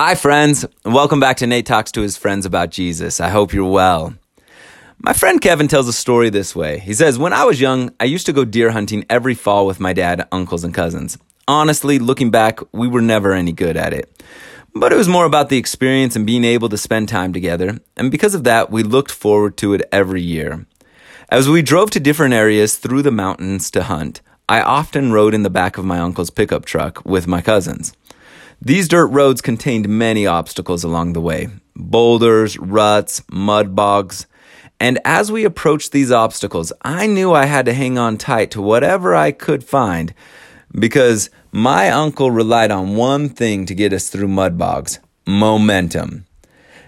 Hi, friends. Welcome back to Nate Talks to his friends about Jesus. I hope you're well. My friend Kevin tells a story this way. He says, When I was young, I used to go deer hunting every fall with my dad, uncles, and cousins. Honestly, looking back, we were never any good at it. But it was more about the experience and being able to spend time together. And because of that, we looked forward to it every year. As we drove to different areas through the mountains to hunt, I often rode in the back of my uncle's pickup truck with my cousins. These dirt roads contained many obstacles along the way boulders, ruts, mud bogs. And as we approached these obstacles, I knew I had to hang on tight to whatever I could find because my uncle relied on one thing to get us through mud bogs momentum.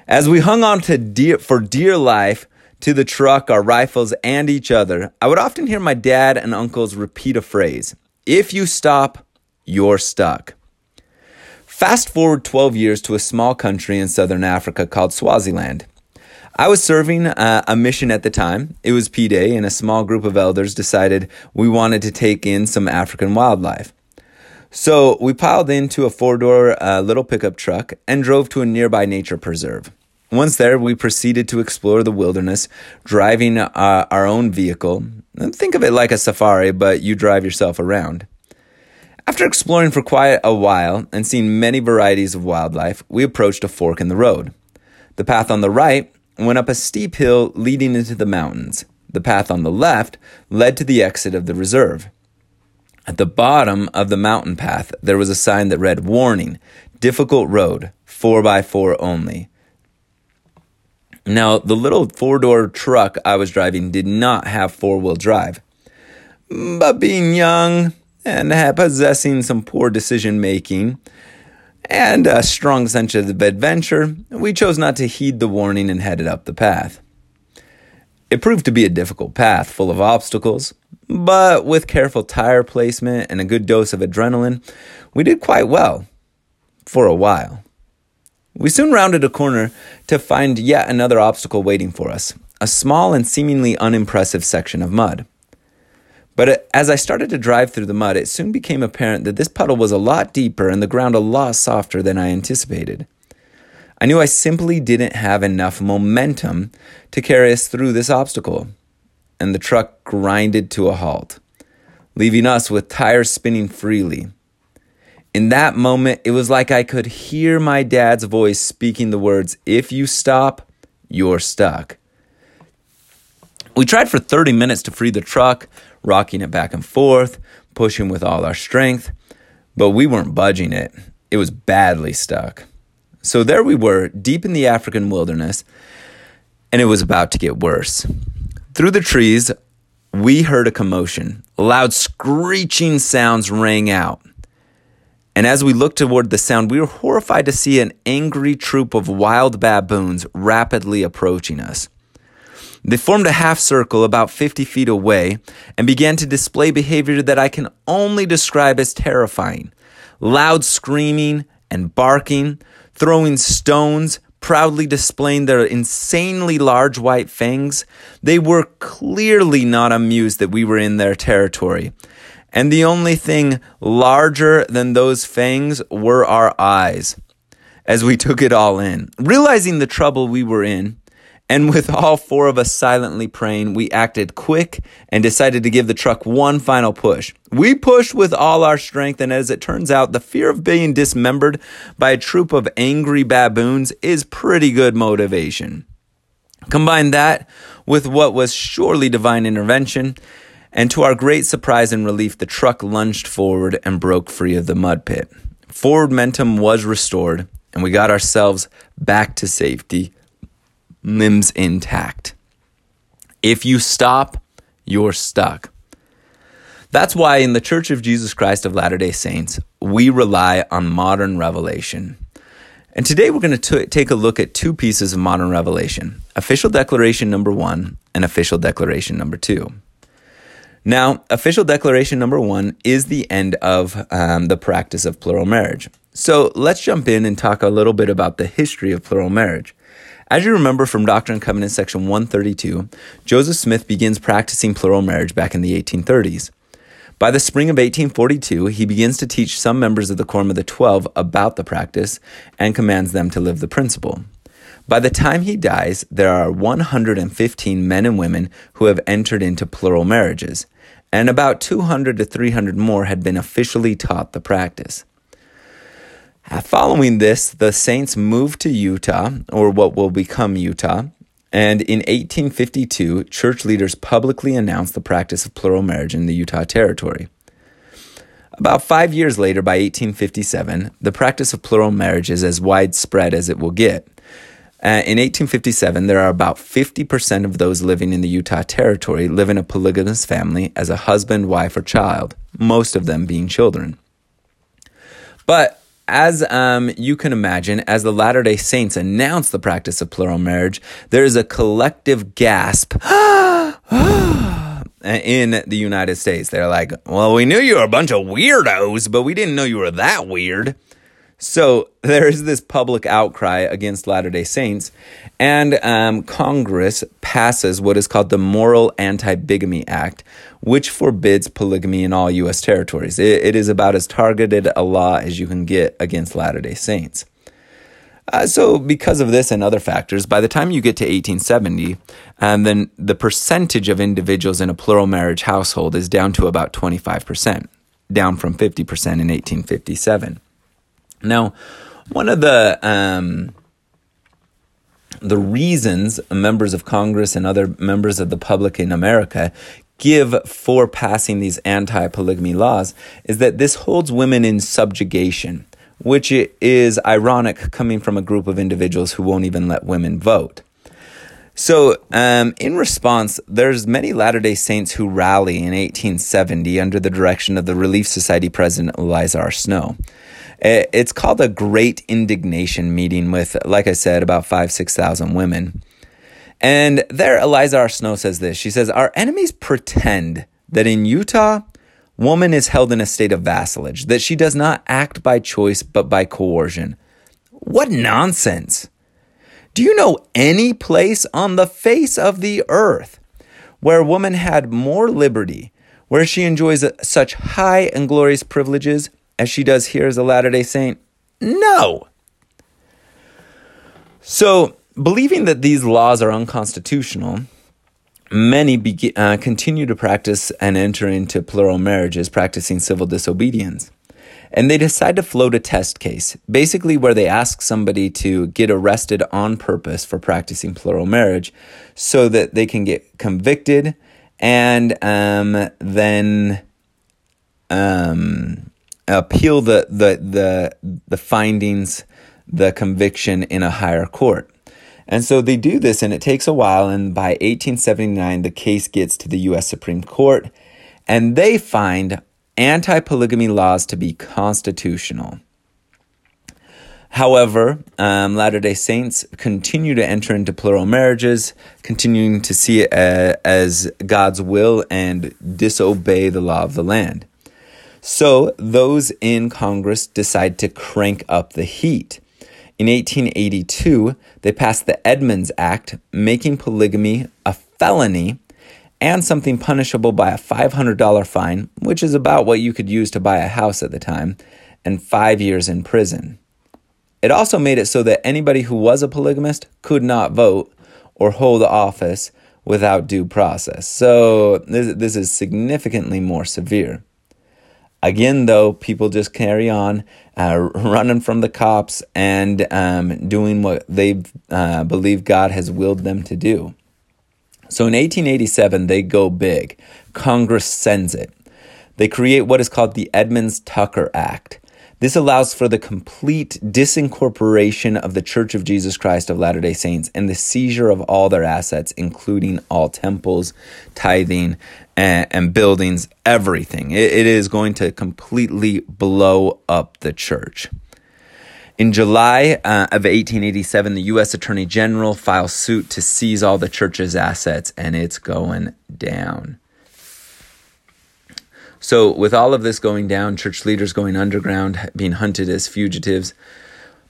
As we hung on to dear, for dear life, to the truck, our rifles, and each other, I would often hear my dad and uncles repeat a phrase If you stop, you're stuck. Fast forward 12 years to a small country in southern Africa called Swaziland. I was serving uh, a mission at the time. It was P Day, and a small group of elders decided we wanted to take in some African wildlife. So we piled into a four door uh, little pickup truck and drove to a nearby nature preserve. Once there, we proceeded to explore the wilderness, driving uh, our own vehicle. Think of it like a safari, but you drive yourself around. After exploring for quite a while and seeing many varieties of wildlife, we approached a fork in the road. The path on the right went up a steep hill leading into the mountains. The path on the left led to the exit of the reserve. At the bottom of the mountain path, there was a sign that read Warning, difficult road, 4x4 only. Now, the little four door truck I was driving did not have four wheel drive. But being young and possessing some poor decision making and a strong sense of adventure, we chose not to heed the warning and headed up the path. It proved to be a difficult path full of obstacles, but with careful tire placement and a good dose of adrenaline, we did quite well for a while. We soon rounded a corner to find yet another obstacle waiting for us a small and seemingly unimpressive section of mud. But as I started to drive through the mud, it soon became apparent that this puddle was a lot deeper and the ground a lot softer than I anticipated. I knew I simply didn't have enough momentum to carry us through this obstacle, and the truck grinded to a halt, leaving us with tires spinning freely in that moment, it was like I could hear my dad's voice speaking the words, If you stop, you're stuck. We tried for 30 minutes to free the truck, rocking it back and forth, pushing with all our strength, but we weren't budging it. It was badly stuck. So there we were, deep in the African wilderness, and it was about to get worse. Through the trees, we heard a commotion. Loud screeching sounds rang out. And as we looked toward the sound, we were horrified to see an angry troop of wild baboons rapidly approaching us. They formed a half circle about 50 feet away and began to display behavior that I can only describe as terrifying. Loud screaming and barking, throwing stones, proudly displaying their insanely large white fangs. They were clearly not amused that we were in their territory and the only thing larger than those fangs were our eyes as we took it all in. Realizing the trouble we were in, and with all four of us silently praying, we acted quick and decided to give the truck one final push. We pushed with all our strength, and as it turns out, the fear of being dismembered by a troop of angry baboons is pretty good motivation. Combine that with what was surely divine intervention, and to our great surprise and relief, the truck lunged forward and broke free of the mud pit. Forward momentum was restored, and we got ourselves back to safety, limbs intact. If you stop, you're stuck. That's why in the Church of Jesus Christ of Latter day Saints, we rely on modern revelation. And today we're going to take a look at two pieces of modern revelation official declaration number one and official declaration number two. Now, official declaration number one is the end of um, the practice of plural marriage. So let's jump in and talk a little bit about the history of plural marriage. As you remember from Doctrine and Covenants section 132, Joseph Smith begins practicing plural marriage back in the 1830s. By the spring of 1842, he begins to teach some members of the Quorum of the Twelve about the practice and commands them to live the principle. By the time he dies, there are 115 men and women who have entered into plural marriages, and about 200 to 300 more had been officially taught the practice. Following this, the Saints moved to Utah, or what will become Utah, and in 1852, church leaders publicly announced the practice of plural marriage in the Utah Territory. About five years later, by 1857, the practice of plural marriage is as widespread as it will get. Uh, in 1857, there are about 50% of those living in the Utah Territory live in a polygamous family as a husband, wife, or child, most of them being children. But as um, you can imagine, as the Latter day Saints announce the practice of plural marriage, there is a collective gasp in the United States. They're like, well, we knew you were a bunch of weirdos, but we didn't know you were that weird. So there is this public outcry against Latter day Saints, and um, Congress passes what is called the Morrill Anti Bigamy Act, which forbids polygamy in all U.S. territories. It, it is about as targeted a law as you can get against Latter day Saints. Uh, so, because of this and other factors, by the time you get to 1870, um, then the percentage of individuals in a plural marriage household is down to about 25%, down from 50% in 1857. Now, one of the um, the reasons members of Congress and other members of the public in America give for passing these anti-polygamy laws is that this holds women in subjugation, which is ironic coming from a group of individuals who won't even let women vote. So, um, in response, there's many Latter-day Saints who rally in 1870 under the direction of the Relief Society president Eliza R. Snow. It's called a Great Indignation meeting with, like I said, about five, 6,000 women. And there, Eliza R. Snow says this. She says, Our enemies pretend that in Utah, woman is held in a state of vassalage, that she does not act by choice but by coercion. What nonsense! Do you know any place on the face of the earth where woman had more liberty, where she enjoys such high and glorious privileges as she does here as a Latter day Saint? No. So, believing that these laws are unconstitutional, many be- uh, continue to practice and enter into plural marriages, practicing civil disobedience. And they decide to float a test case, basically, where they ask somebody to get arrested on purpose for practicing plural marriage so that they can get convicted and um, then um, appeal the, the, the, the findings, the conviction in a higher court. And so they do this, and it takes a while. And by 1879, the case gets to the U.S. Supreme Court, and they find anti polygamy laws to be constitutional. However, um, Latter day Saints continue to enter into plural marriages, continuing to see it uh, as God's will and disobey the law of the land. So those in Congress decide to crank up the heat. In 1882, they passed the Edmunds Act, making polygamy a felony and something punishable by a $500 fine, which is about what you could use to buy a house at the time, and five years in prison. It also made it so that anybody who was a polygamist could not vote or hold office without due process. So this, this is significantly more severe. Again, though, people just carry on uh, running from the cops and um, doing what they uh, believe God has willed them to do. So in 1887, they go big. Congress sends it. They create what is called the Edmunds Tucker Act. This allows for the complete disincorporation of the Church of Jesus Christ of Latter day Saints and the seizure of all their assets, including all temples, tithing, and, and buildings, everything. It, it is going to completely blow up the church. In July uh, of 1887, the U.S. Attorney General files suit to seize all the church's assets, and it's going down. So, with all of this going down, church leaders going underground, being hunted as fugitives,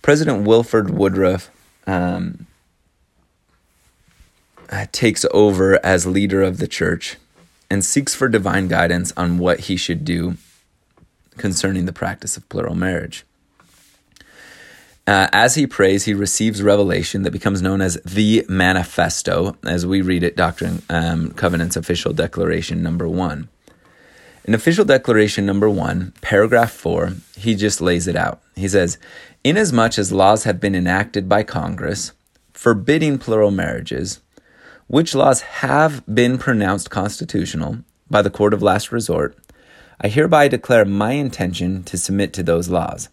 President Wilford Woodruff um, uh, takes over as leader of the church. And seeks for divine guidance on what he should do concerning the practice of plural marriage. Uh, as he prays, he receives revelation that becomes known as the Manifesto, as we read it, Doctrine um, Covenants Official Declaration Number One. In Official Declaration Number One, paragraph four, he just lays it out. He says, Inasmuch as laws have been enacted by Congress forbidding plural marriages, which laws have been pronounced constitutional by the court of last resort, I hereby declare my intention to submit to those laws,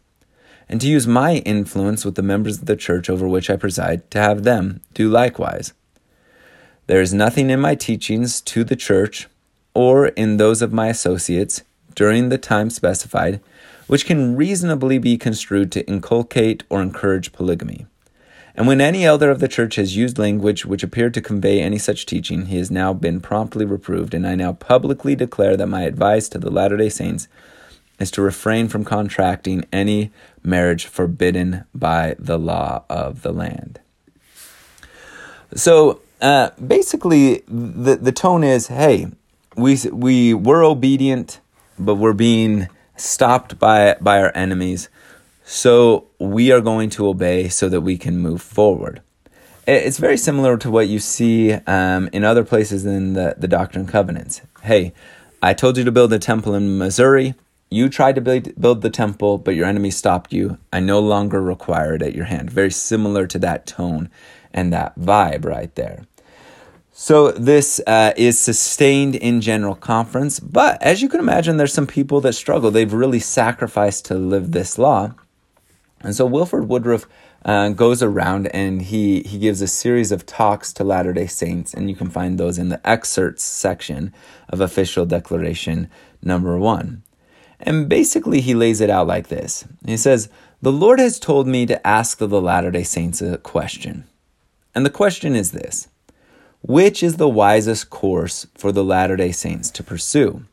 and to use my influence with the members of the church over which I preside to have them do likewise. There is nothing in my teachings to the church or in those of my associates during the time specified which can reasonably be construed to inculcate or encourage polygamy. And when any elder of the church has used language which appeared to convey any such teaching, he has now been promptly reproved, and I now publicly declare that my advice to the Latter day Saints is to refrain from contracting any marriage forbidden by the law of the land. So uh, basically, the, the tone is hey, we, we were obedient, but we're being stopped by, by our enemies. So we are going to obey so that we can move forward. It's very similar to what you see um, in other places in the, the Doctrine and Covenants. Hey, I told you to build a temple in Missouri. You tried to build, build the temple, but your enemy stopped you. I no longer require it at your hand. Very similar to that tone and that vibe right there. So this uh, is sustained in general conference, but as you can imagine, there's some people that struggle. They've really sacrificed to live this law, and so Wilford Woodruff uh, goes around and he, he gives a series of talks to Latter day Saints, and you can find those in the excerpts section of Official Declaration number one. And basically, he lays it out like this He says, The Lord has told me to ask the Latter day Saints a question. And the question is this Which is the wisest course for the Latter day Saints to pursue?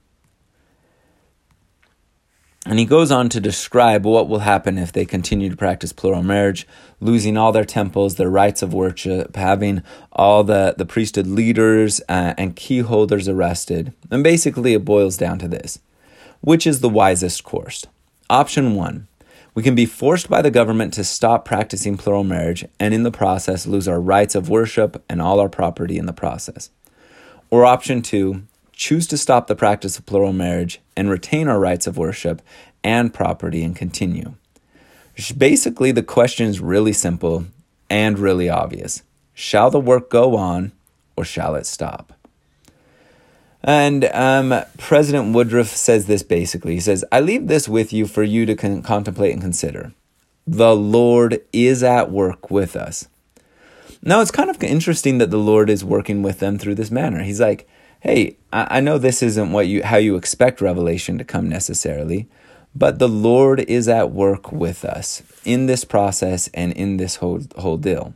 And he goes on to describe what will happen if they continue to practice plural marriage, losing all their temples, their rites of worship, having all the, the priesthood leaders uh, and key holders arrested. And basically, it boils down to this which is the wisest course? Option one we can be forced by the government to stop practicing plural marriage and in the process lose our rights of worship and all our property in the process. Or option two, choose to stop the practice of plural marriage and retain our rights of worship and property and continue. Basically, the question is really simple and really obvious Shall the work go on or shall it stop? And um, President Woodruff says this basically. He says, I leave this with you for you to con- contemplate and consider. The Lord is at work with us. Now, it's kind of interesting that the Lord is working with them through this manner. He's like, hey, I, know this isn't what you how you expect revelation to come necessarily, but the Lord is at work with us in this process and in this whole whole deal.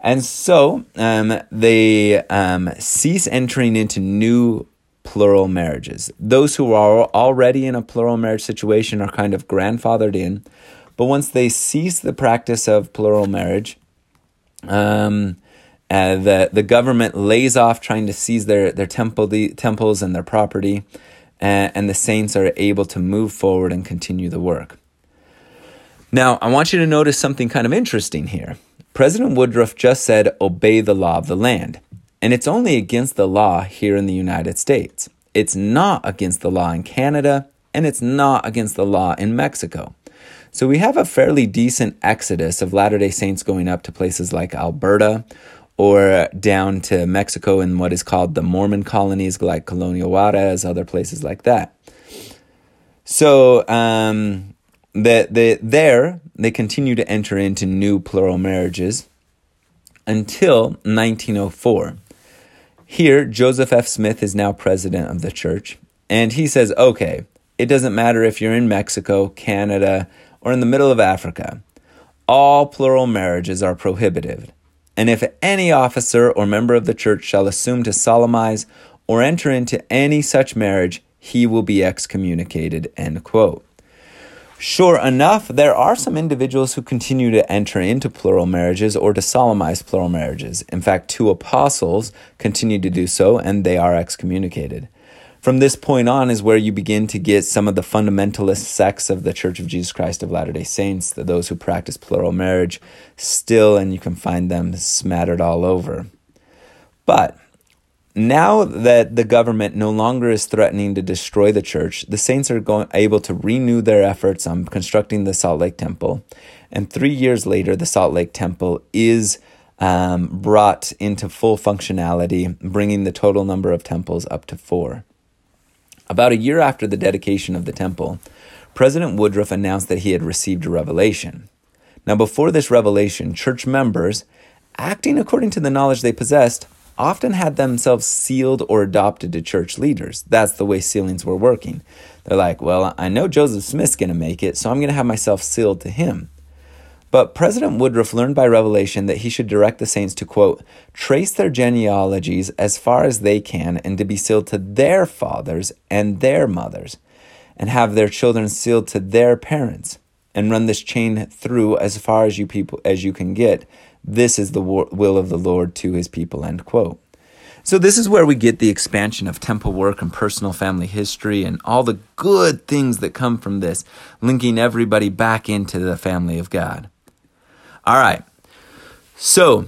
And so um, they um, cease entering into new plural marriages. Those who are already in a plural marriage situation are kind of grandfathered in, but once they cease the practice of plural marriage, um, uh, the the government lays off trying to seize their their temple the temples and their property, and, and the saints are able to move forward and continue the work. Now, I want you to notice something kind of interesting here. President Woodruff just said, "Obey the law of the land," and it's only against the law here in the United States. It's not against the law in Canada, and it's not against the law in Mexico. So we have a fairly decent exodus of Latter day Saints going up to places like Alberta or down to Mexico in what is called the Mormon colonies, like Colonia Juarez, other places like that. So um, the, the, there, they continue to enter into new plural marriages until 1904. Here, Joseph F. Smith is now president of the church, and he says, okay, it doesn't matter if you're in Mexico, Canada, or in the middle of Africa. All plural marriages are prohibited and if any officer or member of the church shall assume to solemnize or enter into any such marriage, he will be excommunicated. End quote. Sure enough, there are some individuals who continue to enter into plural marriages or to solemnize plural marriages. In fact, two apostles continue to do so and they are excommunicated. From this point on is where you begin to get some of the fundamentalist sects of the Church of Jesus Christ of Latter day Saints, those who practice plural marriage, still, and you can find them smattered all over. But now that the government no longer is threatening to destroy the church, the saints are going, able to renew their efforts on constructing the Salt Lake Temple. And three years later, the Salt Lake Temple is um, brought into full functionality, bringing the total number of temples up to four. About a year after the dedication of the temple, President Woodruff announced that he had received a revelation. Now, before this revelation, church members, acting according to the knowledge they possessed, often had themselves sealed or adopted to church leaders. That's the way sealings were working. They're like, well, I know Joseph Smith's going to make it, so I'm going to have myself sealed to him. But President Woodruff learned by revelation that he should direct the saints to, quote, trace their genealogies as far as they can and to be sealed to their fathers and their mothers, and have their children sealed to their parents, and run this chain through as far as you people as you can get this is the will of the Lord to his people, end quote. So, this is where we get the expansion of temple work and personal family history and all the good things that come from this, linking everybody back into the family of God. All right. So,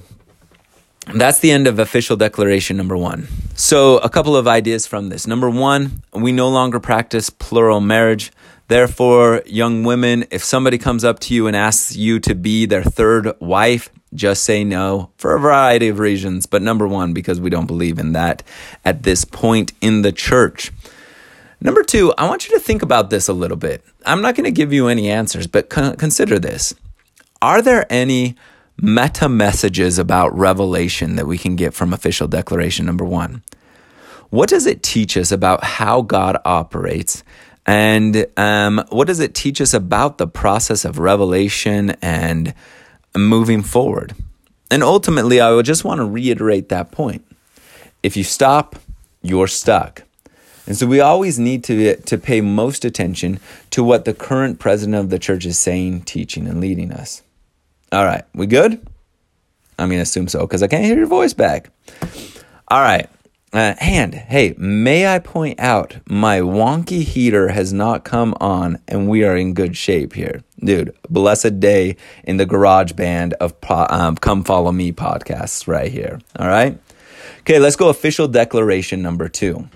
that's the end of official declaration number one. So, a couple of ideas from this. Number one, we no longer practice plural marriage. Therefore, young women, if somebody comes up to you and asks you to be their third wife, just say no for a variety of reasons. But number one, because we don't believe in that at this point in the church. Number two, I want you to think about this a little bit. I'm not going to give you any answers, but con- consider this. Are there any meta messages about revelation that we can get from official declaration number one? What does it teach us about how God operates? And um, what does it teach us about the process of revelation and moving forward. And ultimately, I would just want to reiterate that point. If you stop, you're stuck. And so we always need to, to pay most attention to what the current president of the church is saying, teaching, and leading us. All right, we good? I'm going to assume so because I can't hear your voice back. All right. Uh, and hey, may I point out my wonky heater has not come on and we are in good shape here. Dude, blessed day in the garage band of po- um, Come Follow Me podcasts right here. All right. Okay, let's go official declaration number two.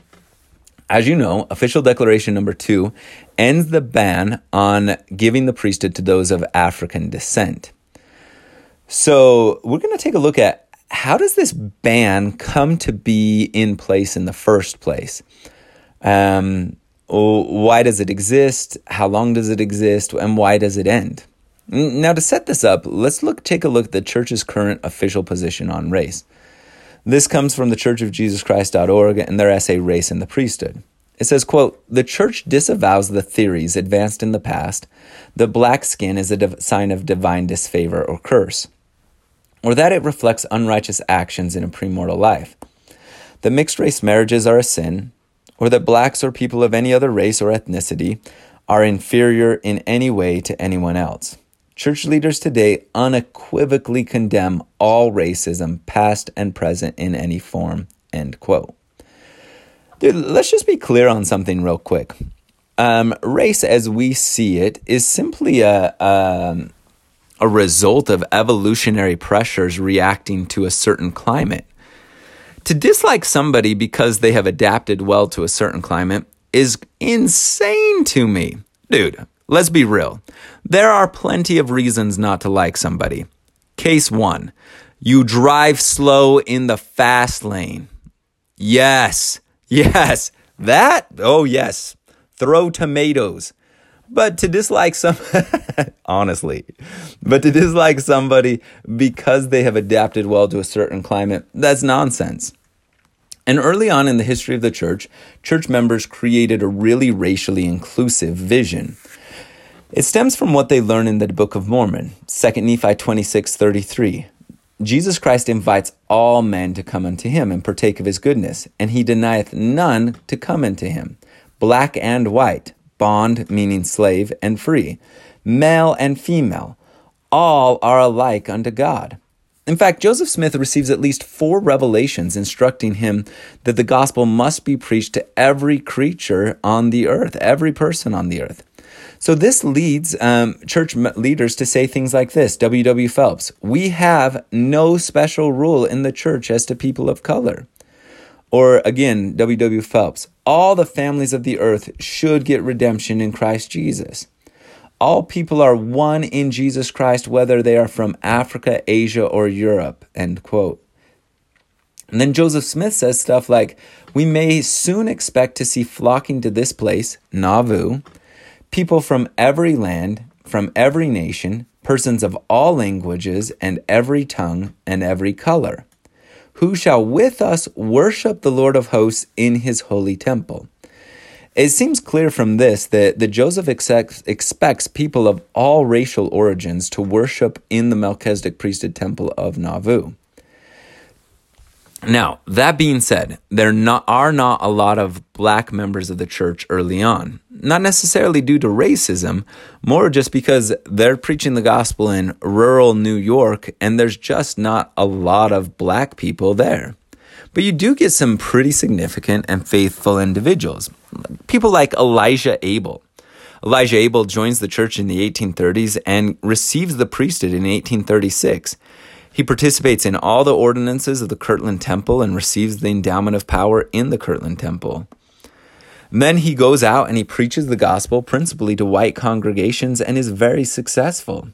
As you know, official declaration number two ends the ban on giving the priesthood to those of African descent. So we're going to take a look at how does this ban come to be in place in the first place? Um, why does it exist? How long does it exist? And why does it end? Now, to set this up, let's look take a look at the church's current official position on race. This comes from the Church of Jesus Christ.org and their essay Race and the Priesthood. It says, quote, The church disavows the theories advanced in the past that black skin is a div- sign of divine disfavor or curse or that it reflects unrighteous actions in a premortal life, that mixed race marriages are a sin, or that blacks or people of any other race or ethnicity are inferior in any way to anyone else. Church leaders today unequivocally condemn all racism, past and present in any form. End quote. Dude, let's just be clear on something real quick. Um, race, as we see it, is simply a, a, um, a result of evolutionary pressures reacting to a certain climate. To dislike somebody because they have adapted well to a certain climate is insane to me. Dude, let's be real. There are plenty of reasons not to like somebody. Case one, you drive slow in the fast lane. Yes, yes, that, oh yes. Throw tomatoes. But to dislike some, honestly, but to dislike somebody because they have adapted well to a certain climate, that's nonsense. And early on in the history of the church, church members created a really racially inclusive vision. It stems from what they learn in the Book of Mormon, 2 Nephi 26 33. Jesus Christ invites all men to come unto him and partake of his goodness, and he denieth none to come unto him, black and white, bond meaning slave and free, male and female. All are alike unto God. In fact, Joseph Smith receives at least four revelations instructing him that the gospel must be preached to every creature on the earth, every person on the earth. So this leads um, church leaders to say things like this W. W. Phelps, we have no special rule in the church as to people of color. Or again, W. W. Phelps, all the families of the earth should get redemption in Christ Jesus. All people are one in Jesus Christ, whether they are from Africa, Asia, or Europe. End quote. And then Joseph Smith says stuff like, We may soon expect to see flocking to this place, Nauvoo, people from every land, from every nation, persons of all languages, and every tongue, and every color, who shall with us worship the Lord of hosts in his holy temple. It seems clear from this that, that Joseph expects, expects people of all racial origins to worship in the Melchizedek priesthood temple of Nauvoo. Now, that being said, there not, are not a lot of black members of the church early on. Not necessarily due to racism, more just because they're preaching the gospel in rural New York and there's just not a lot of black people there. But you do get some pretty significant and faithful individuals. People like Elijah Abel. Elijah Abel joins the church in the 1830s and receives the priesthood in 1836. He participates in all the ordinances of the Kirtland Temple and receives the endowment of power in the Kirtland Temple. then he goes out and he preaches the gospel principally to white congregations and is very successful.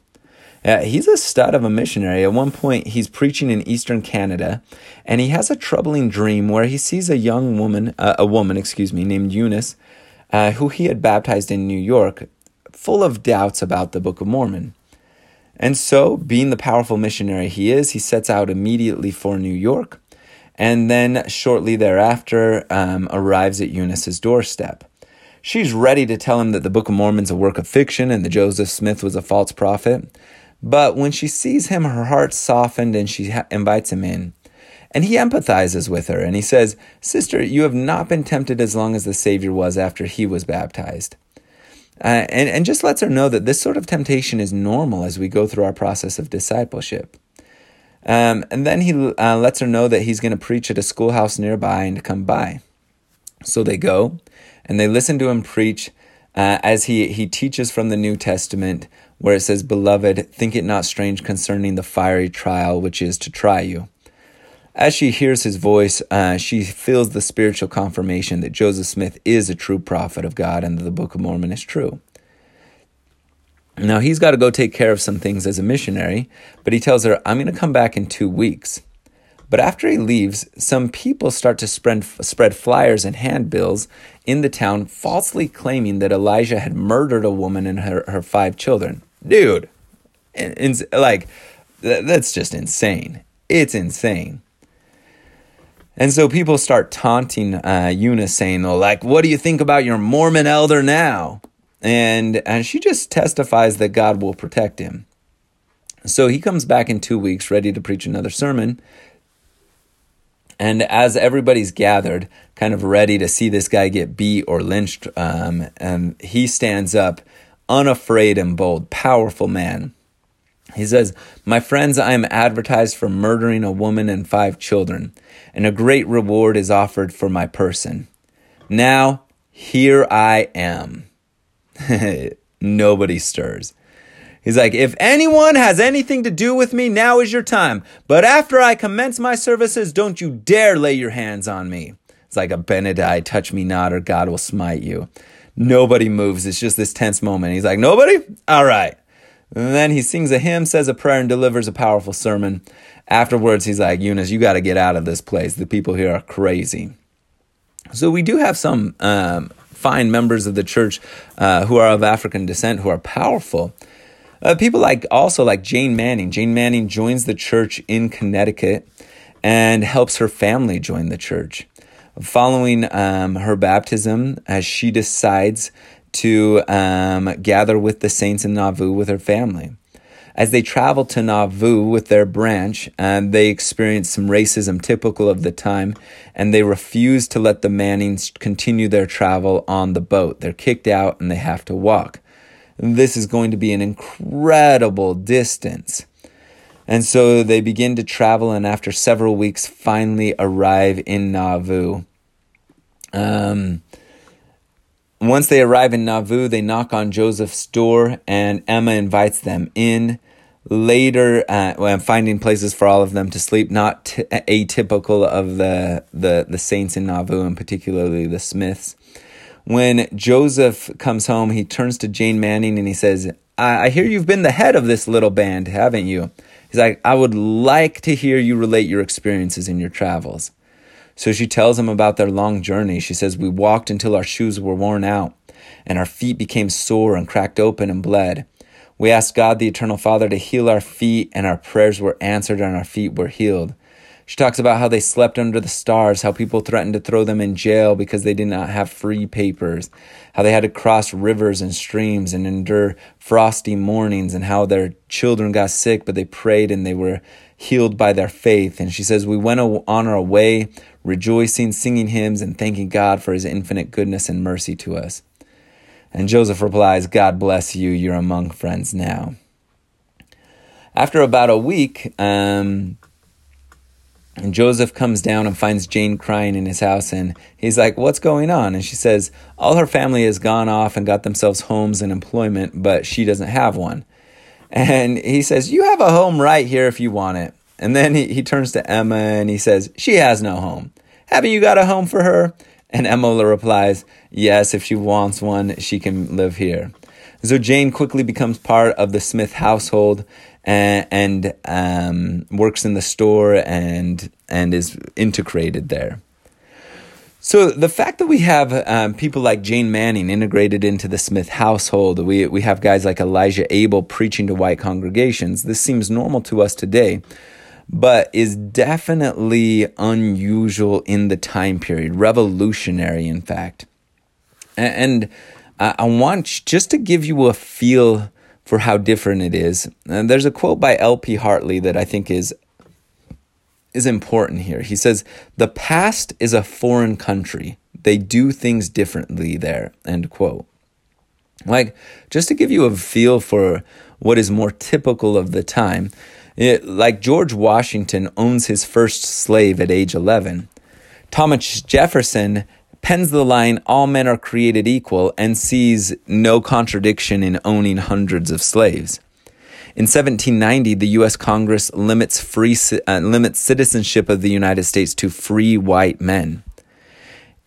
Uh, he's a stud of a missionary. At one point, he's preaching in eastern Canada, and he has a troubling dream where he sees a young woman, uh, a woman, excuse me, named Eunice, uh, who he had baptized in New York, full of doubts about the Book of Mormon. And so, being the powerful missionary he is, he sets out immediately for New York, and then shortly thereafter um, arrives at Eunice's doorstep. She's ready to tell him that the Book of Mormon's a work of fiction and that Joseph Smith was a false prophet. But when she sees him, her heart softened and she ha- invites him in. And he empathizes with her and he says, Sister, you have not been tempted as long as the Savior was after he was baptized. Uh, and, and just lets her know that this sort of temptation is normal as we go through our process of discipleship. Um, and then he uh, lets her know that he's going to preach at a schoolhouse nearby and to come by. So they go and they listen to him preach uh, as he, he teaches from the New Testament, where it says, Beloved, think it not strange concerning the fiery trial which is to try you. As she hears his voice, uh, she feels the spiritual confirmation that Joseph Smith is a true prophet of God and that the Book of Mormon is true. Now, he's got to go take care of some things as a missionary, but he tells her, I'm going to come back in two weeks. But after he leaves, some people start to spread, spread flyers and handbills in the town, falsely claiming that Elijah had murdered a woman and her, her five children. Dude, in, like, that's just insane. It's insane. And so people start taunting uh, Eunice, saying, like, what do you think about your Mormon elder now? And, and she just testifies that God will protect him. So he comes back in two weeks, ready to preach another sermon. And as everybody's gathered, kind of ready to see this guy get beat or lynched, um, and he stands up, unafraid and bold, powerful man. He says, My friends, I am advertised for murdering a woman and five children, and a great reward is offered for my person. Now, here I am. Nobody stirs. He's like, if anyone has anything to do with me, now is your time. But after I commence my services, don't you dare lay your hands on me. It's like Abinadi, touch me not, or God will smite you. Nobody moves. It's just this tense moment. He's like, nobody? All right. And then he sings a hymn, says a prayer, and delivers a powerful sermon. Afterwards, he's like, Eunice, you got to get out of this place. The people here are crazy. So we do have some um, fine members of the church uh, who are of African descent who are powerful. Uh, people like also like Jane Manning. Jane Manning joins the church in Connecticut and helps her family join the church. Following um, her baptism, as she decides to um, gather with the saints in Nauvoo with her family. As they travel to Nauvoo with their branch, uh, they experience some racism typical of the time, and they refuse to let the Mannings continue their travel on the boat. They're kicked out and they have to walk. This is going to be an incredible distance. And so they begin to travel, and after several weeks, finally arrive in Nauvoo. Um, once they arrive in Nauvoo, they knock on Joseph's door, and Emma invites them in. Later, uh, finding places for all of them to sleep, not t- atypical of the, the, the saints in Nauvoo, and particularly the Smiths. When Joseph comes home, he turns to Jane Manning and he says, I, I hear you've been the head of this little band, haven't you? He's like, I would like to hear you relate your experiences in your travels. So she tells him about their long journey. She says, We walked until our shoes were worn out, and our feet became sore and cracked open and bled. We asked God, the Eternal Father, to heal our feet, and our prayers were answered, and our feet were healed. She talks about how they slept under the stars, how people threatened to throw them in jail because they did not have free papers, how they had to cross rivers and streams and endure frosty mornings, and how their children got sick, but they prayed and they were healed by their faith. And she says, We went on our way, rejoicing, singing hymns, and thanking God for his infinite goodness and mercy to us. And Joseph replies, God bless you, you're among friends now. After about a week, um, and Joseph comes down and finds Jane crying in his house, and he's like, What's going on? And she says, All her family has gone off and got themselves homes and employment, but she doesn't have one. And he says, You have a home right here if you want it. And then he, he turns to Emma and he says, She has no home. Haven't you got a home for her? And Emma replies, Yes, if she wants one, she can live here. So Jane quickly becomes part of the Smith household and, and um, works in the store and and is integrated there. So the fact that we have um, people like Jane Manning integrated into the Smith household, we we have guys like Elijah Abel preaching to white congregations. This seems normal to us today, but is definitely unusual in the time period, revolutionary, in fact. And, I want just to give you a feel for how different it is. And there's a quote by L.P. Hartley that I think is is important here. He says, "The past is a foreign country. They do things differently there." End quote. Like just to give you a feel for what is more typical of the time, it, like George Washington owns his first slave at age 11. Thomas Jefferson pens the line, All men are created equal, and sees no contradiction in owning hundreds of slaves. In 1790, the U.S. Congress limits, free, uh, limits citizenship of the United States to free white men.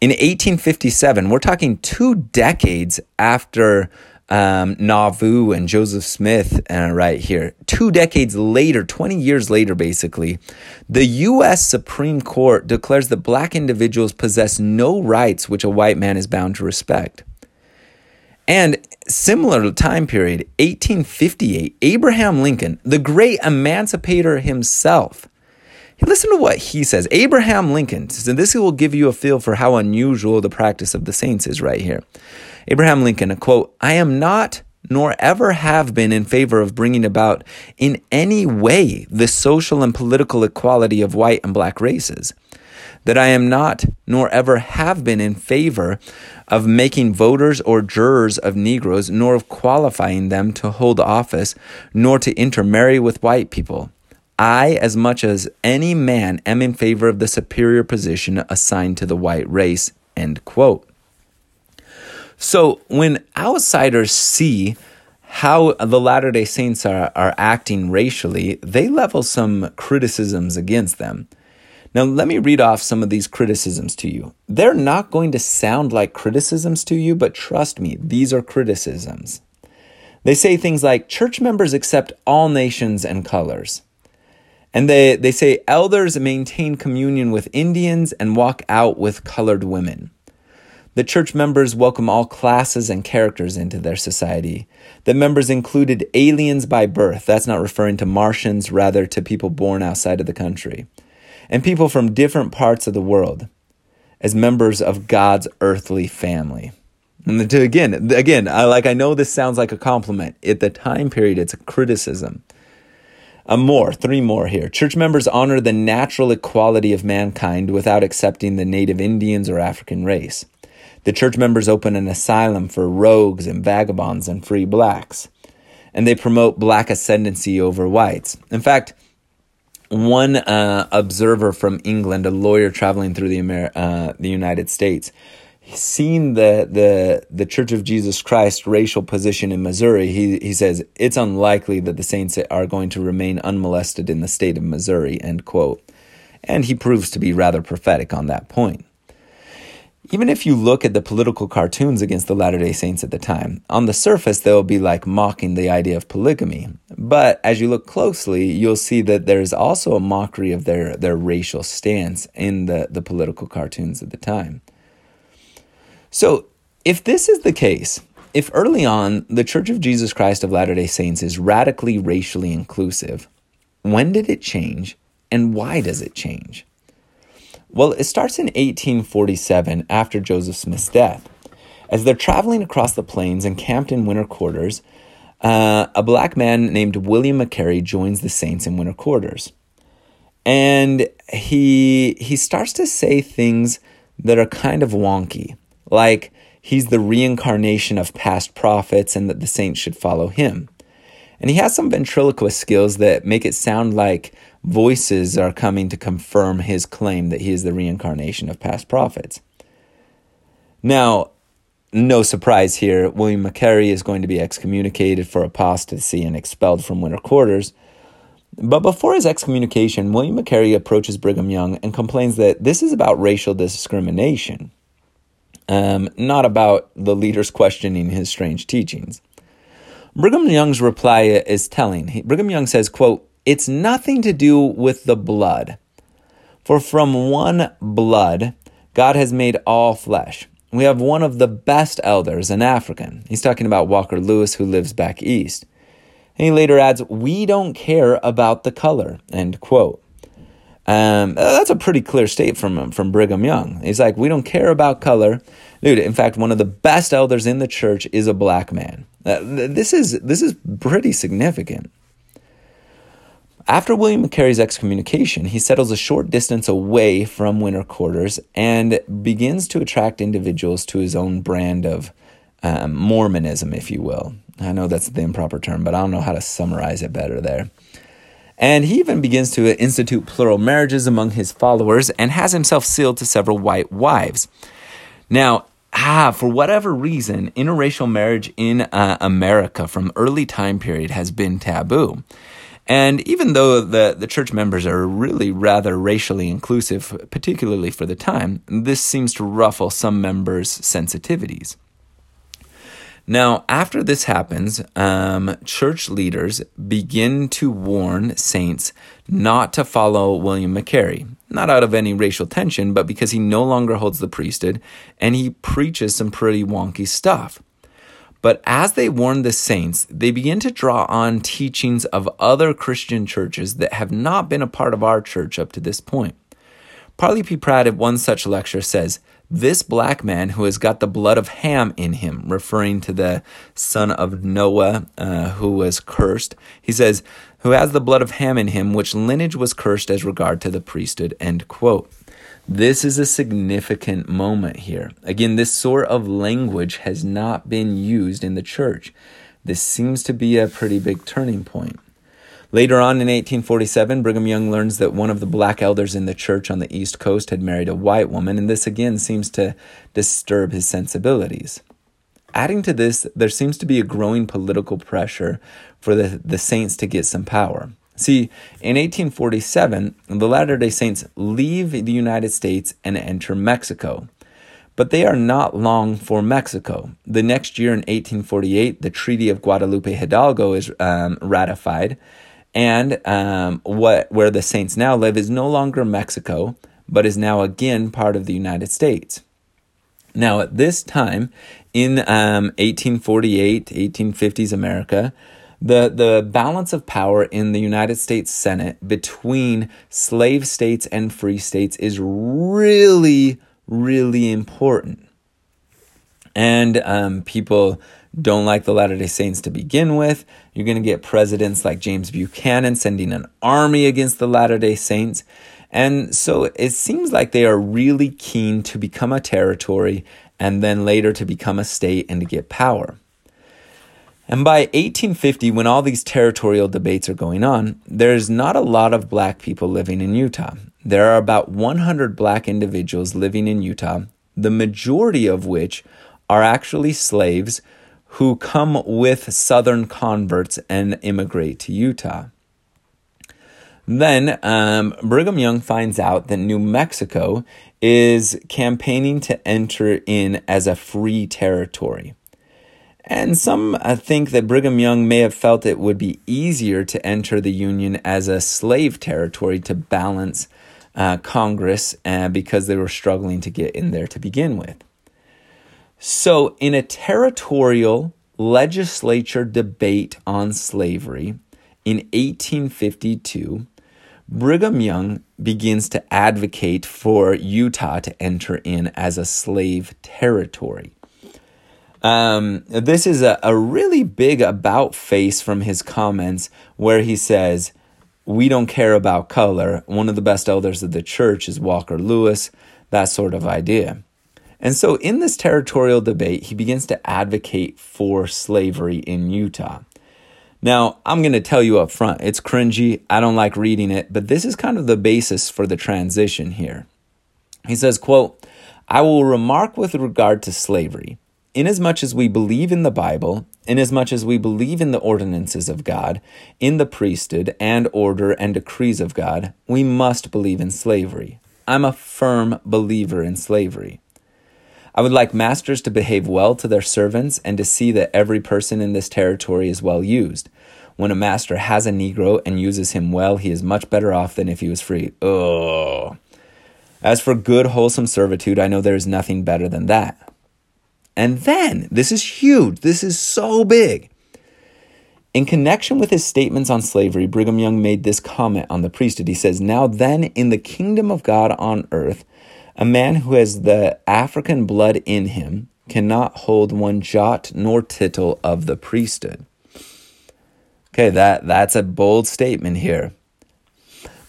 In 1857, we're talking two decades after um, Nauvoo and Joseph Smith uh, right here. Two decades later, 20 years later, basically, the U.S. Supreme Court declares that black individuals possess no rights which a white man is bound to respect. And similar time period, 1858, Abraham Lincoln, the great emancipator himself, Listen to what he says. Abraham Lincoln, and this will give you a feel for how unusual the practice of the saints is right here. Abraham Lincoln, a quote, I am not nor ever have been in favor of bringing about in any way the social and political equality of white and black races. That I am not, nor ever have been in favor of making voters or jurors of Negroes, nor of qualifying them to hold office, nor to intermarry with white people. I, as much as any man, am in favor of the superior position assigned to the white race. End quote. So when outsiders see how the Latter day Saints are, are acting racially, they level some criticisms against them. Now, let me read off some of these criticisms to you. They're not going to sound like criticisms to you, but trust me, these are criticisms. They say things like church members accept all nations and colors. And they, they say elders maintain communion with Indians and walk out with colored women. The church members welcome all classes and characters into their society. The members included aliens by birth. That's not referring to Martians, rather to people born outside of the country. And people from different parts of the world as members of God's earthly family. And again, again, I, like I know this sounds like a compliment. At the time period, it's a criticism. Uh, more, three more here. Church members honor the natural equality of mankind without accepting the native Indians or African race. The church members open an asylum for rogues and vagabonds and free blacks. And they promote black ascendancy over whites. In fact, one uh, observer from England, a lawyer traveling through the, Amer- uh, the United States, seen the, the, the Church of Jesus Christ racial position in Missouri, he, he says, it's unlikely that the saints are going to remain unmolested in the state of Missouri, end quote. And he proves to be rather prophetic on that point. Even if you look at the political cartoons against the Latter day Saints at the time, on the surface they'll be like mocking the idea of polygamy. But as you look closely, you'll see that there's also a mockery of their, their racial stance in the, the political cartoons at the time. So, if this is the case, if early on the Church of Jesus Christ of Latter day Saints is radically racially inclusive, when did it change and why does it change? Well, it starts in 1847 after Joseph Smith's death. As they're traveling across the plains and camped in winter quarters, uh, a black man named William McCary joins the Saints in winter quarters. And he he starts to say things that are kind of wonky like he's the reincarnation of past prophets and that the saints should follow him. And he has some ventriloquist skills that make it sound like voices are coming to confirm his claim that he is the reincarnation of past prophets. Now, no surprise here, William McCary is going to be excommunicated for apostasy and expelled from winter quarters. But before his excommunication, William McCary approaches Brigham Young and complains that this is about racial discrimination um, not about the leaders questioning his strange teachings. Brigham Young's reply is telling. Brigham Young says, quote, It's nothing to do with the blood. For from one blood, God has made all flesh. We have one of the best elders, an African. He's talking about Walker Lewis, who lives back east. And he later adds, We don't care about the color, end quote. Um, that's a pretty clear state from from Brigham Young. He's like, we don't care about color, dude. In fact, one of the best elders in the church is a black man. Uh, this is this is pretty significant. After William McCary's excommunication, he settles a short distance away from winter quarters and begins to attract individuals to his own brand of um, Mormonism, if you will. I know that's the improper term, but I don't know how to summarize it better there. And he even begins to institute plural marriages among his followers and has himself sealed to several white wives. Now, ah, for whatever reason, interracial marriage in uh, America from early time period has been taboo. And even though the, the church members are really rather racially inclusive, particularly for the time, this seems to ruffle some members' sensitivities. Now, after this happens, um, church leaders begin to warn saints not to follow William McCary, not out of any racial tension, but because he no longer holds the priesthood and he preaches some pretty wonky stuff. But as they warn the saints, they begin to draw on teachings of other Christian churches that have not been a part of our church up to this point. Parley P. Pratt at one such lecture says, this black man who has got the blood of Ham in him, referring to the son of Noah uh, who was cursed. He says, who has the blood of Ham in him, which lineage was cursed as regard to the priesthood. End quote. This is a significant moment here. Again, this sort of language has not been used in the church. This seems to be a pretty big turning point. Later on in 1847, Brigham Young learns that one of the black elders in the church on the East Coast had married a white woman, and this again seems to disturb his sensibilities. Adding to this, there seems to be a growing political pressure for the, the saints to get some power. See, in 1847, the Latter day Saints leave the United States and enter Mexico. But they are not long for Mexico. The next year, in 1848, the Treaty of Guadalupe Hidalgo is um, ratified, and um, what where the saints now live is no longer Mexico, but is now again part of the United States. Now, at this time, in um, 1848, 1850s America, the, the balance of power in the United States Senate between slave states and free states is really, really important. And um, people don't like the Latter day Saints to begin with. You're going to get presidents like James Buchanan sending an army against the Latter day Saints. And so it seems like they are really keen to become a territory and then later to become a state and to get power. And by 1850, when all these territorial debates are going on, there's not a lot of black people living in Utah. There are about 100 black individuals living in Utah, the majority of which are actually slaves who come with Southern converts and immigrate to Utah. Then um, Brigham Young finds out that New Mexico is campaigning to enter in as a free territory. And some uh, think that Brigham Young may have felt it would be easier to enter the Union as a slave territory to balance uh, Congress uh, because they were struggling to get in there to begin with. So, in a territorial legislature debate on slavery in 1852, Brigham Young begins to advocate for Utah to enter in as a slave territory. Um, this is a, a really big about face from his comments where he says, We don't care about color. One of the best elders of the church is Walker Lewis, that sort of idea. And so, in this territorial debate, he begins to advocate for slavery in Utah. Now, I'm going to tell you up front, it's cringy. I don't like reading it, but this is kind of the basis for the transition here. He says, quote, I will remark with regard to slavery inasmuch as we believe in the Bible, inasmuch as we believe in the ordinances of God, in the priesthood and order and decrees of God, we must believe in slavery. I'm a firm believer in slavery. I would like masters to behave well to their servants and to see that every person in this territory is well used. When a master has a Negro and uses him well, he is much better off than if he was free. Ugh. As for good, wholesome servitude, I know there is nothing better than that. And then, this is huge, this is so big. In connection with his statements on slavery, Brigham Young made this comment on the priesthood. He says, Now then, in the kingdom of God on earth, a man who has the African blood in him cannot hold one jot nor tittle of the priesthood. Okay, that, that's a bold statement here.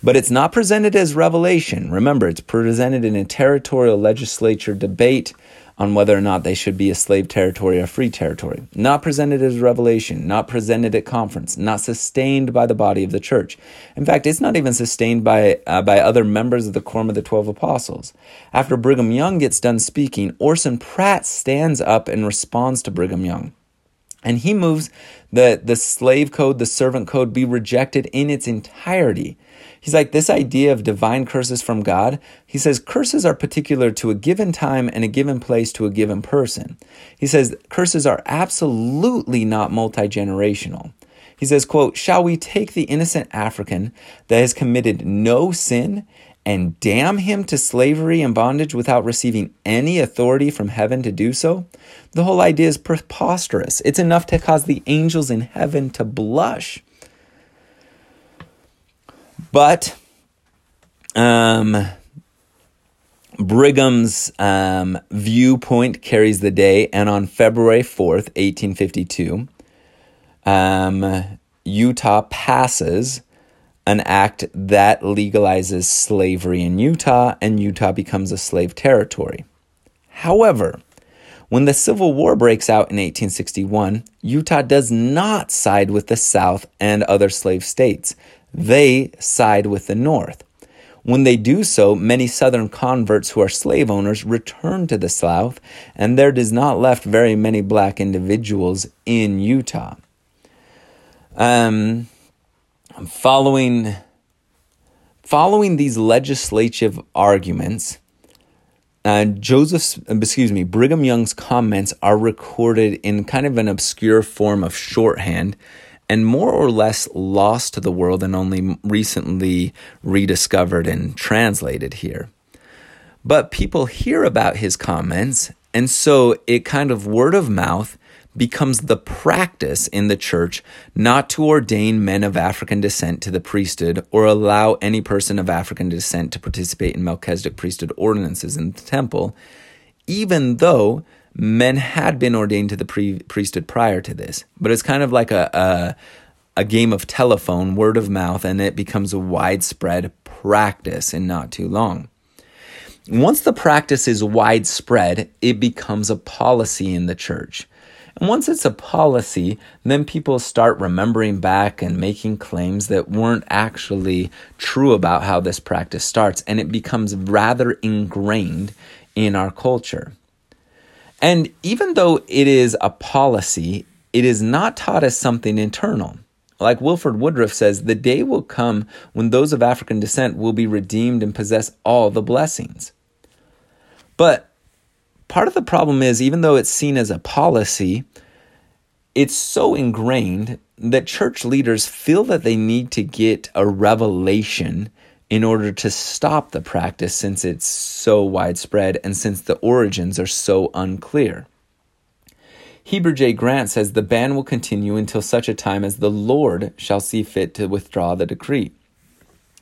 But it's not presented as revelation. Remember, it's presented in a territorial legislature debate on whether or not they should be a slave territory or free territory. Not presented as revelation, not presented at conference, not sustained by the body of the church. In fact, it's not even sustained by, uh, by other members of the Quorum of the Twelve Apostles. After Brigham Young gets done speaking, Orson Pratt stands up and responds to Brigham Young. And he moves that the slave code, the servant code, be rejected in its entirety. He's like, this idea of divine curses from God, he says curses are particular to a given time and a given place to a given person. He says curses are absolutely not multi generational. He says, quote, Shall we take the innocent African that has committed no sin and damn him to slavery and bondage without receiving any authority from heaven to do so? The whole idea is preposterous. It's enough to cause the angels in heaven to blush. But um, Brigham's um, viewpoint carries the day, and on February 4th, 1852, um, Utah passes an act that legalizes slavery in Utah, and Utah becomes a slave territory. However, when the Civil War breaks out in 1861, Utah does not side with the South and other slave states they side with the North. When they do so, many Southern converts who are slave owners return to the South, and there does not left very many black individuals in Utah. Um, following, following these legislative arguments, uh, Joseph, excuse me, Brigham Young's comments are recorded in kind of an obscure form of shorthand and more or less lost to the world and only recently rediscovered and translated here. But people hear about his comments, and so it kind of word of mouth becomes the practice in the church not to ordain men of African descent to the priesthood or allow any person of African descent to participate in Melchizedek priesthood ordinances in the temple, even though men had been ordained to the pre- priesthood prior to this, but it's kind of like a, a a game of telephone, word of mouth, and it becomes a widespread practice in not too long. Once the practice is widespread, it becomes a policy in the church. And once it's a policy, then people start remembering back and making claims that weren't actually true about how this practice starts, and it becomes rather ingrained in our culture. And even though it is a policy, it is not taught as something internal. Like Wilford Woodruff says, the day will come when those of African descent will be redeemed and possess all the blessings. But part of the problem is, even though it's seen as a policy, it's so ingrained that church leaders feel that they need to get a revelation in order to stop the practice since it's so widespread and since the origins are so unclear. Heber J. Grant says the ban will continue until such a time as the Lord shall see fit to withdraw the decree.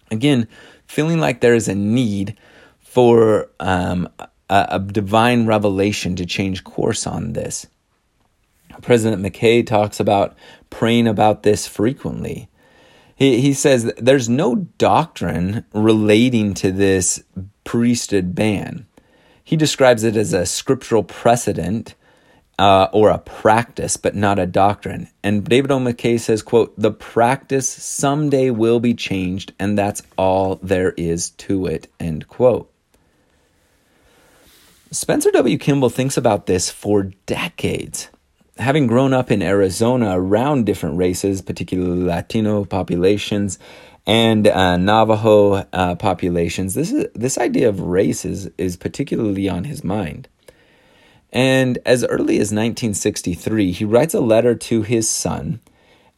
Again, feeling like there is a need for um, a, a divine revelation to change course on this. President McKay talks about praying about this frequently. He, he says there's no doctrine relating to this priesthood ban. He describes it as a scriptural precedent uh, or a practice, but not a doctrine. And David O. McKay says, quote, the practice someday will be changed, and that's all there is to it, end quote. Spencer W. Kimball thinks about this for decades. Having grown up in Arizona around different races, particularly Latino populations and uh, Navajo uh, populations, this is this idea of race is, is particularly on his mind. And as early as 1963, he writes a letter to his son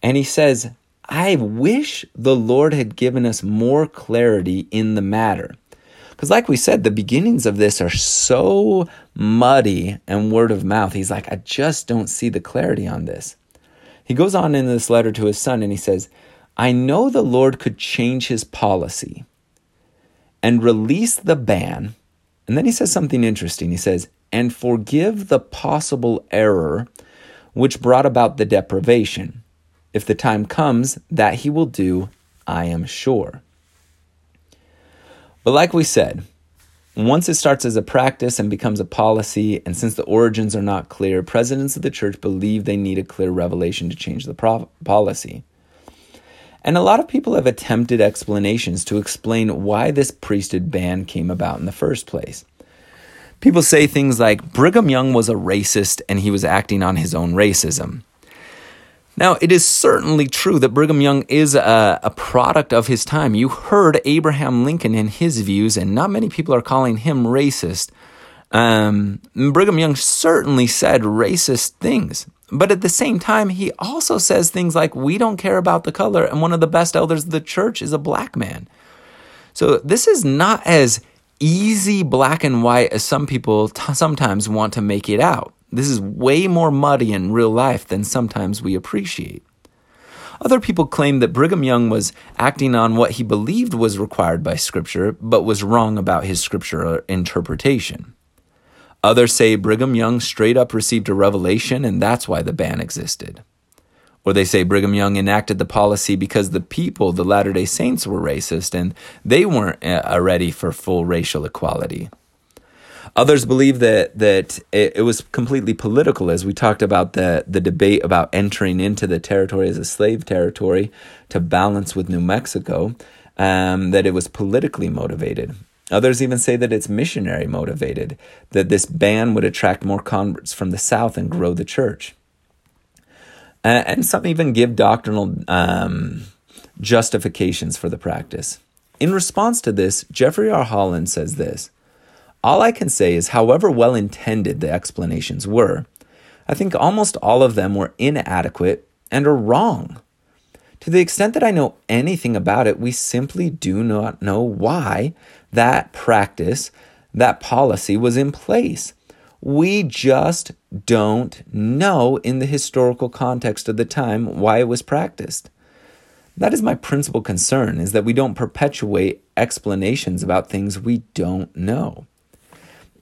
and he says, I wish the Lord had given us more clarity in the matter. Because, like we said, the beginnings of this are so muddy and word of mouth. He's like, I just don't see the clarity on this. He goes on in this letter to his son and he says, I know the Lord could change his policy and release the ban. And then he says something interesting. He says, and forgive the possible error which brought about the deprivation. If the time comes, that he will do, I am sure. But like we said, once it starts as a practice and becomes a policy, and since the origins are not clear, presidents of the church believe they need a clear revelation to change the policy. And a lot of people have attempted explanations to explain why this priesthood ban came about in the first place. People say things like Brigham Young was a racist and he was acting on his own racism. Now, it is certainly true that Brigham Young is a, a, product of his time. You heard Abraham Lincoln and his views, and not many people are calling him racist. Um, Brigham Young certainly said racist things, but at the same time, he also says things like, We don't care about the color, and one of the best elders of the church is a black man. So, this is not as easy black and white as some people t- sometimes want to make it out. This is way more muddy in real life than sometimes we appreciate. Other people claim that Brigham Young was acting on what he believed was required by Scripture, but was wrong about his Scripture interpretation. Others say Brigham Young straight up received a revelation and that's why the ban existed. Or they say Brigham Young enacted the policy because the people, the Latter day Saints, were racist and they weren't uh, ready for full racial equality. Others believe that that it, it, was completely political, as we talked about the the debate about entering into the territory as a slave territory to balance with New Mexico. Um, that it was politically motivated. Others even say that it's missionary motivated, that this ban would attract more converts from the South and grow the church uh, and some even give doctrinal um, justifications for the practice. In response to this, Jeffrey R. Holland says this All I can say is, however well intended the explanations were, I think almost all of them were inadequate and are wrong. To the extent that I know anything about it, we simply do not know why that practice, that policy was in place. We just don't know in the historical context of the time why it was practiced. That is my principal concern is that we don't perpetuate explanations about things we don't know.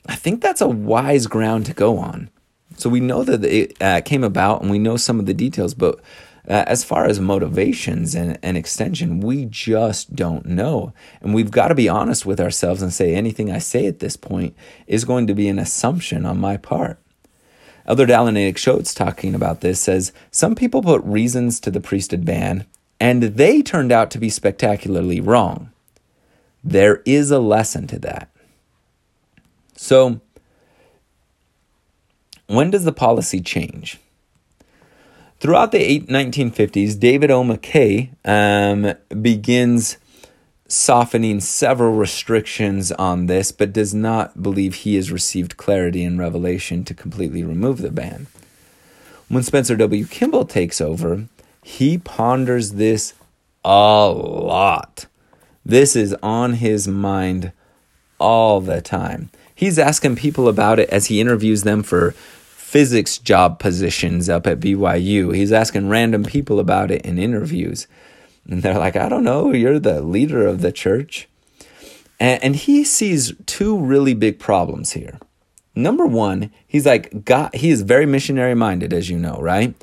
I think that's a wise ground to go on. So we know that it uh, came about and we know some of the details, but uh, as far as motivations and, and extension, we just don't know. And we've got to be honest with ourselves and say anything I say at this point is going to be an assumption on my part. Elder Dallin H. talking about this says some people put reasons to the priesthood ban, and they turned out to be spectacularly wrong. There is a lesson to that. So, when does the policy change? Throughout the 1950s, David O. McKay um, begins softening several restrictions on this, but does not believe he has received clarity and revelation to completely remove the ban. When Spencer W. Kimball takes over, he ponders this a lot. This is on his mind all the time. He's asking people about it as he interviews them for physics job positions up at BYU. He's asking random people about it in interviews. And they're like, I don't know, you're the leader of the church. And, and he sees two really big problems here. Number one, he's like, God, he is very missionary minded, as you know, right?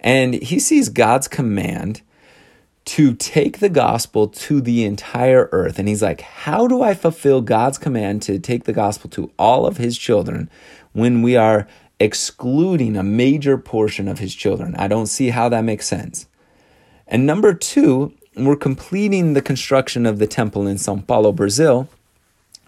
And he sees God's command to take the gospel to the entire earth. And he's like, How do I fulfill God's command to take the gospel to all of his children when we are excluding a major portion of his children. I don't see how that makes sense. And number two, we're completing the construction of the temple in Sao Paulo, Brazil.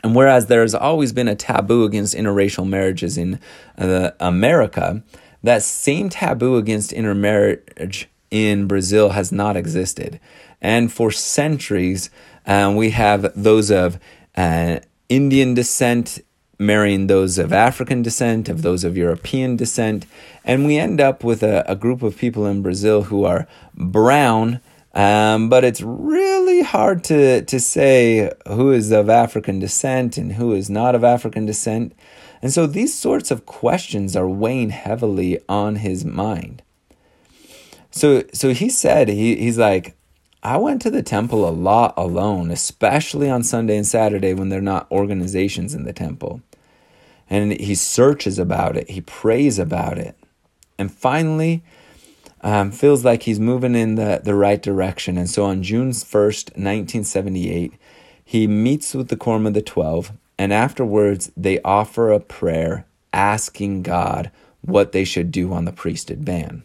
And whereas there's always been a taboo against interracial marriages in uh, America, that same taboo against intermarriage in Brazil has not existed. And for centuries, uh, we have those of uh, Indian descent marrying those of African descent, of those of European descent, and we end up with a, a group of people in Brazil who are brown. Um, but it's really hard to, to say who is of African descent and who is not of African descent. And so these sorts of questions are weighing heavily on his mind. So, so he said, he, he's like, I went to the temple a lot alone, especially on Sunday and Saturday when there are not organizations in the temple. And he searches about it, he prays about it. And finally, um, feels like he's moving in the, the right direction. And so on June 1st, 1978, he meets with the Quorum of the Twelve, and afterwards, they offer a prayer asking God what they should do on the priesthood ban.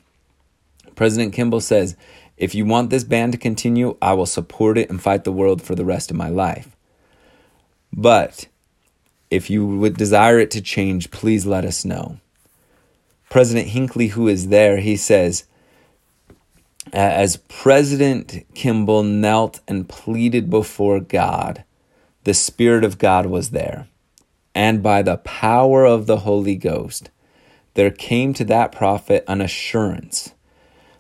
President Kimball says, if you want this ban to continue, I will support it and fight the world for the rest of my life. But if you would desire it to change, please let us know. President Hinckley, who is there, he says, as President Kimball knelt and pleaded before God, the Spirit of God was there. And by the power of the Holy Ghost, there came to that prophet an assurance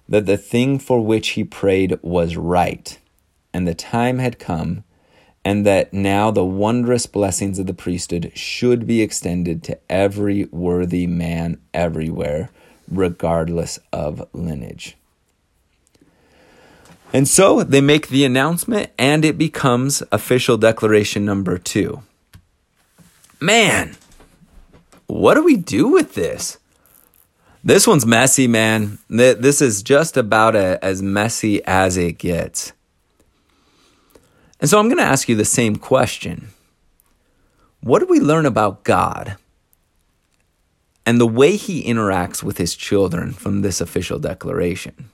that the thing for which he prayed was right, and the time had come, and that now the wondrous blessings of the priesthood should be extended to every worthy man everywhere, regardless of lineage. And so they make the announcement, and it becomes official declaration number two. Man, what do we do with this? This one's messy, man. This is just about a, as messy as it gets. And so I'm going to ask you the same question What do we learn about God and the way he interacts with his children from this official declaration?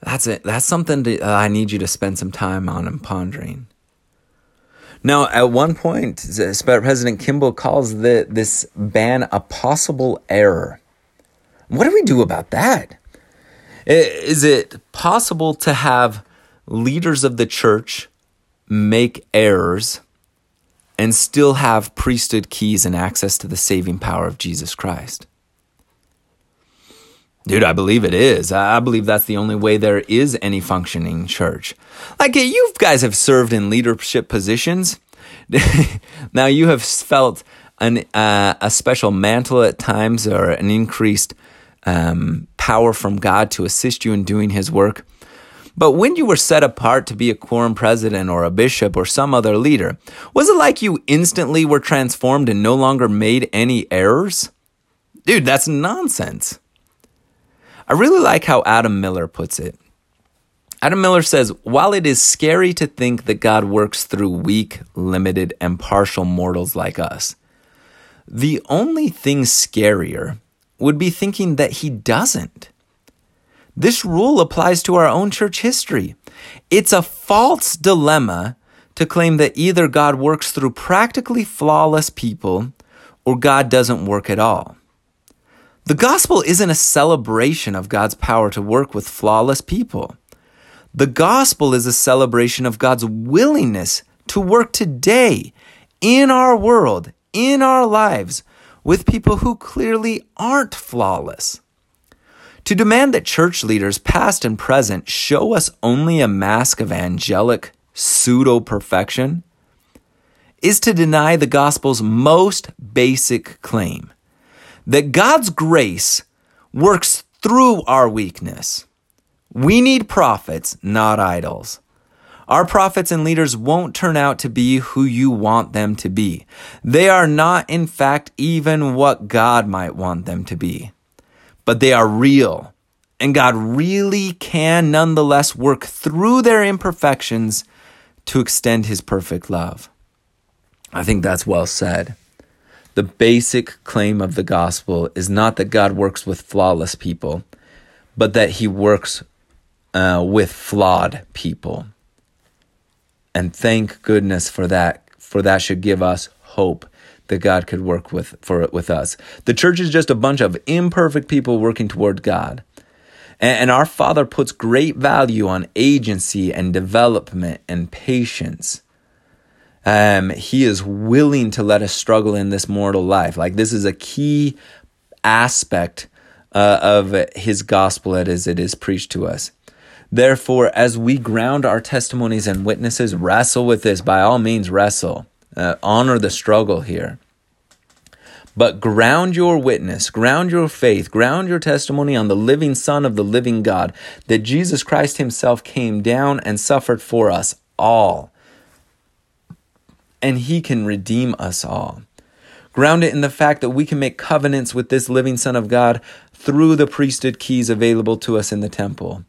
That's it. That's something to, uh, I need you to spend some time on and pondering. Now, at one point, President Kimball calls the, this ban a possible error. What do we do about that? Is it possible to have leaders of the church make errors and still have priesthood keys and access to the saving power of Jesus Christ? Dude, I believe it is. I believe that's the only way there is any functioning church. Like, you guys have served in leadership positions. now, you have felt an, uh, a special mantle at times or an increased um, power from God to assist you in doing His work. But when you were set apart to be a quorum president or a bishop or some other leader, was it like you instantly were transformed and no longer made any errors? Dude, that's nonsense. I really like how Adam Miller puts it. Adam Miller says, while it is scary to think that God works through weak, limited, and partial mortals like us, the only thing scarier would be thinking that he doesn't. This rule applies to our own church history. It's a false dilemma to claim that either God works through practically flawless people or God doesn't work at all. The gospel isn't a celebration of God's power to work with flawless people. The gospel is a celebration of God's willingness to work today in our world, in our lives, with people who clearly aren't flawless. To demand that church leaders, past and present, show us only a mask of angelic pseudo perfection is to deny the gospel's most basic claim that God's grace works through our weakness. We need prophets, not idols. Our prophets and leaders won't turn out to be who you want them to be. They are not, in fact, even what God might want them to be but they are real. And God really can nonetheless work through their imperfections to extend his perfect love. I think that's well said. The basic claim of the gospel is not that God works with flawless people, but that he works uh, with flawed people. And thank goodness for that, for that should give us hope that God could work with for with us. The church is just a bunch of imperfect people working toward God. And, and our Father puts great value on agency and development and patience. Um, he is willing to let us struggle in this mortal life. Like this is a key aspect uh, of his gospel as it is preached to us. Therefore, as we ground our testimonies and witnesses, wrestle with this. By all means, wrestle. Uh, honor the struggle here. But ground your witness, ground your faith, ground your testimony on the living Son of the living God, that Jesus Christ Himself came down and suffered for us all. And He can redeem us all. Ground it in the fact that we can make covenants with this living Son of God through the priesthood keys available to us in the temple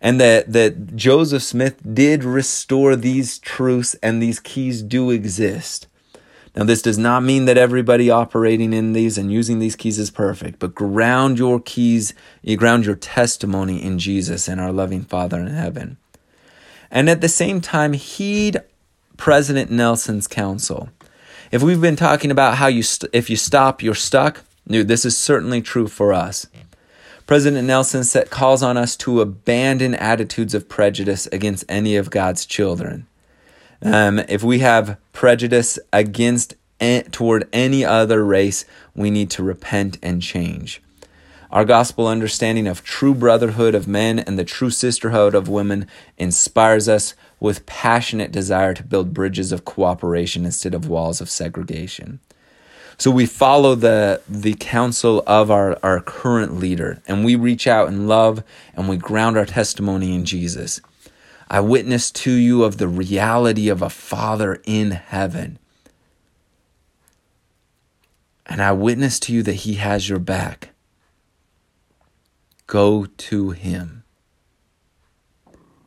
and that that Joseph Smith did restore these truths and these keys do exist. Now, this does not mean that everybody operating in these and using these keys is perfect, but ground your keys, you ground your testimony in Jesus and our loving Father in heaven. And at the same time, heed President Nelson's counsel. If we've been talking about how you st- if you stop, you're stuck, dude, this is certainly true for us. President Nelson set, calls on us to abandon attitudes of prejudice against any of God's children. Um, if we have prejudice against toward any other race, we need to repent and change. Our gospel understanding of true brotherhood of men and the true sisterhood of women inspires us with passionate desire to build bridges of cooperation instead of walls of segregation. So we follow the the counsel of our, our current leader and we reach out in love and we ground our testimony in Jesus. I witness to you of the reality of a Father in heaven. And I witness to you that He has your back. Go to Him.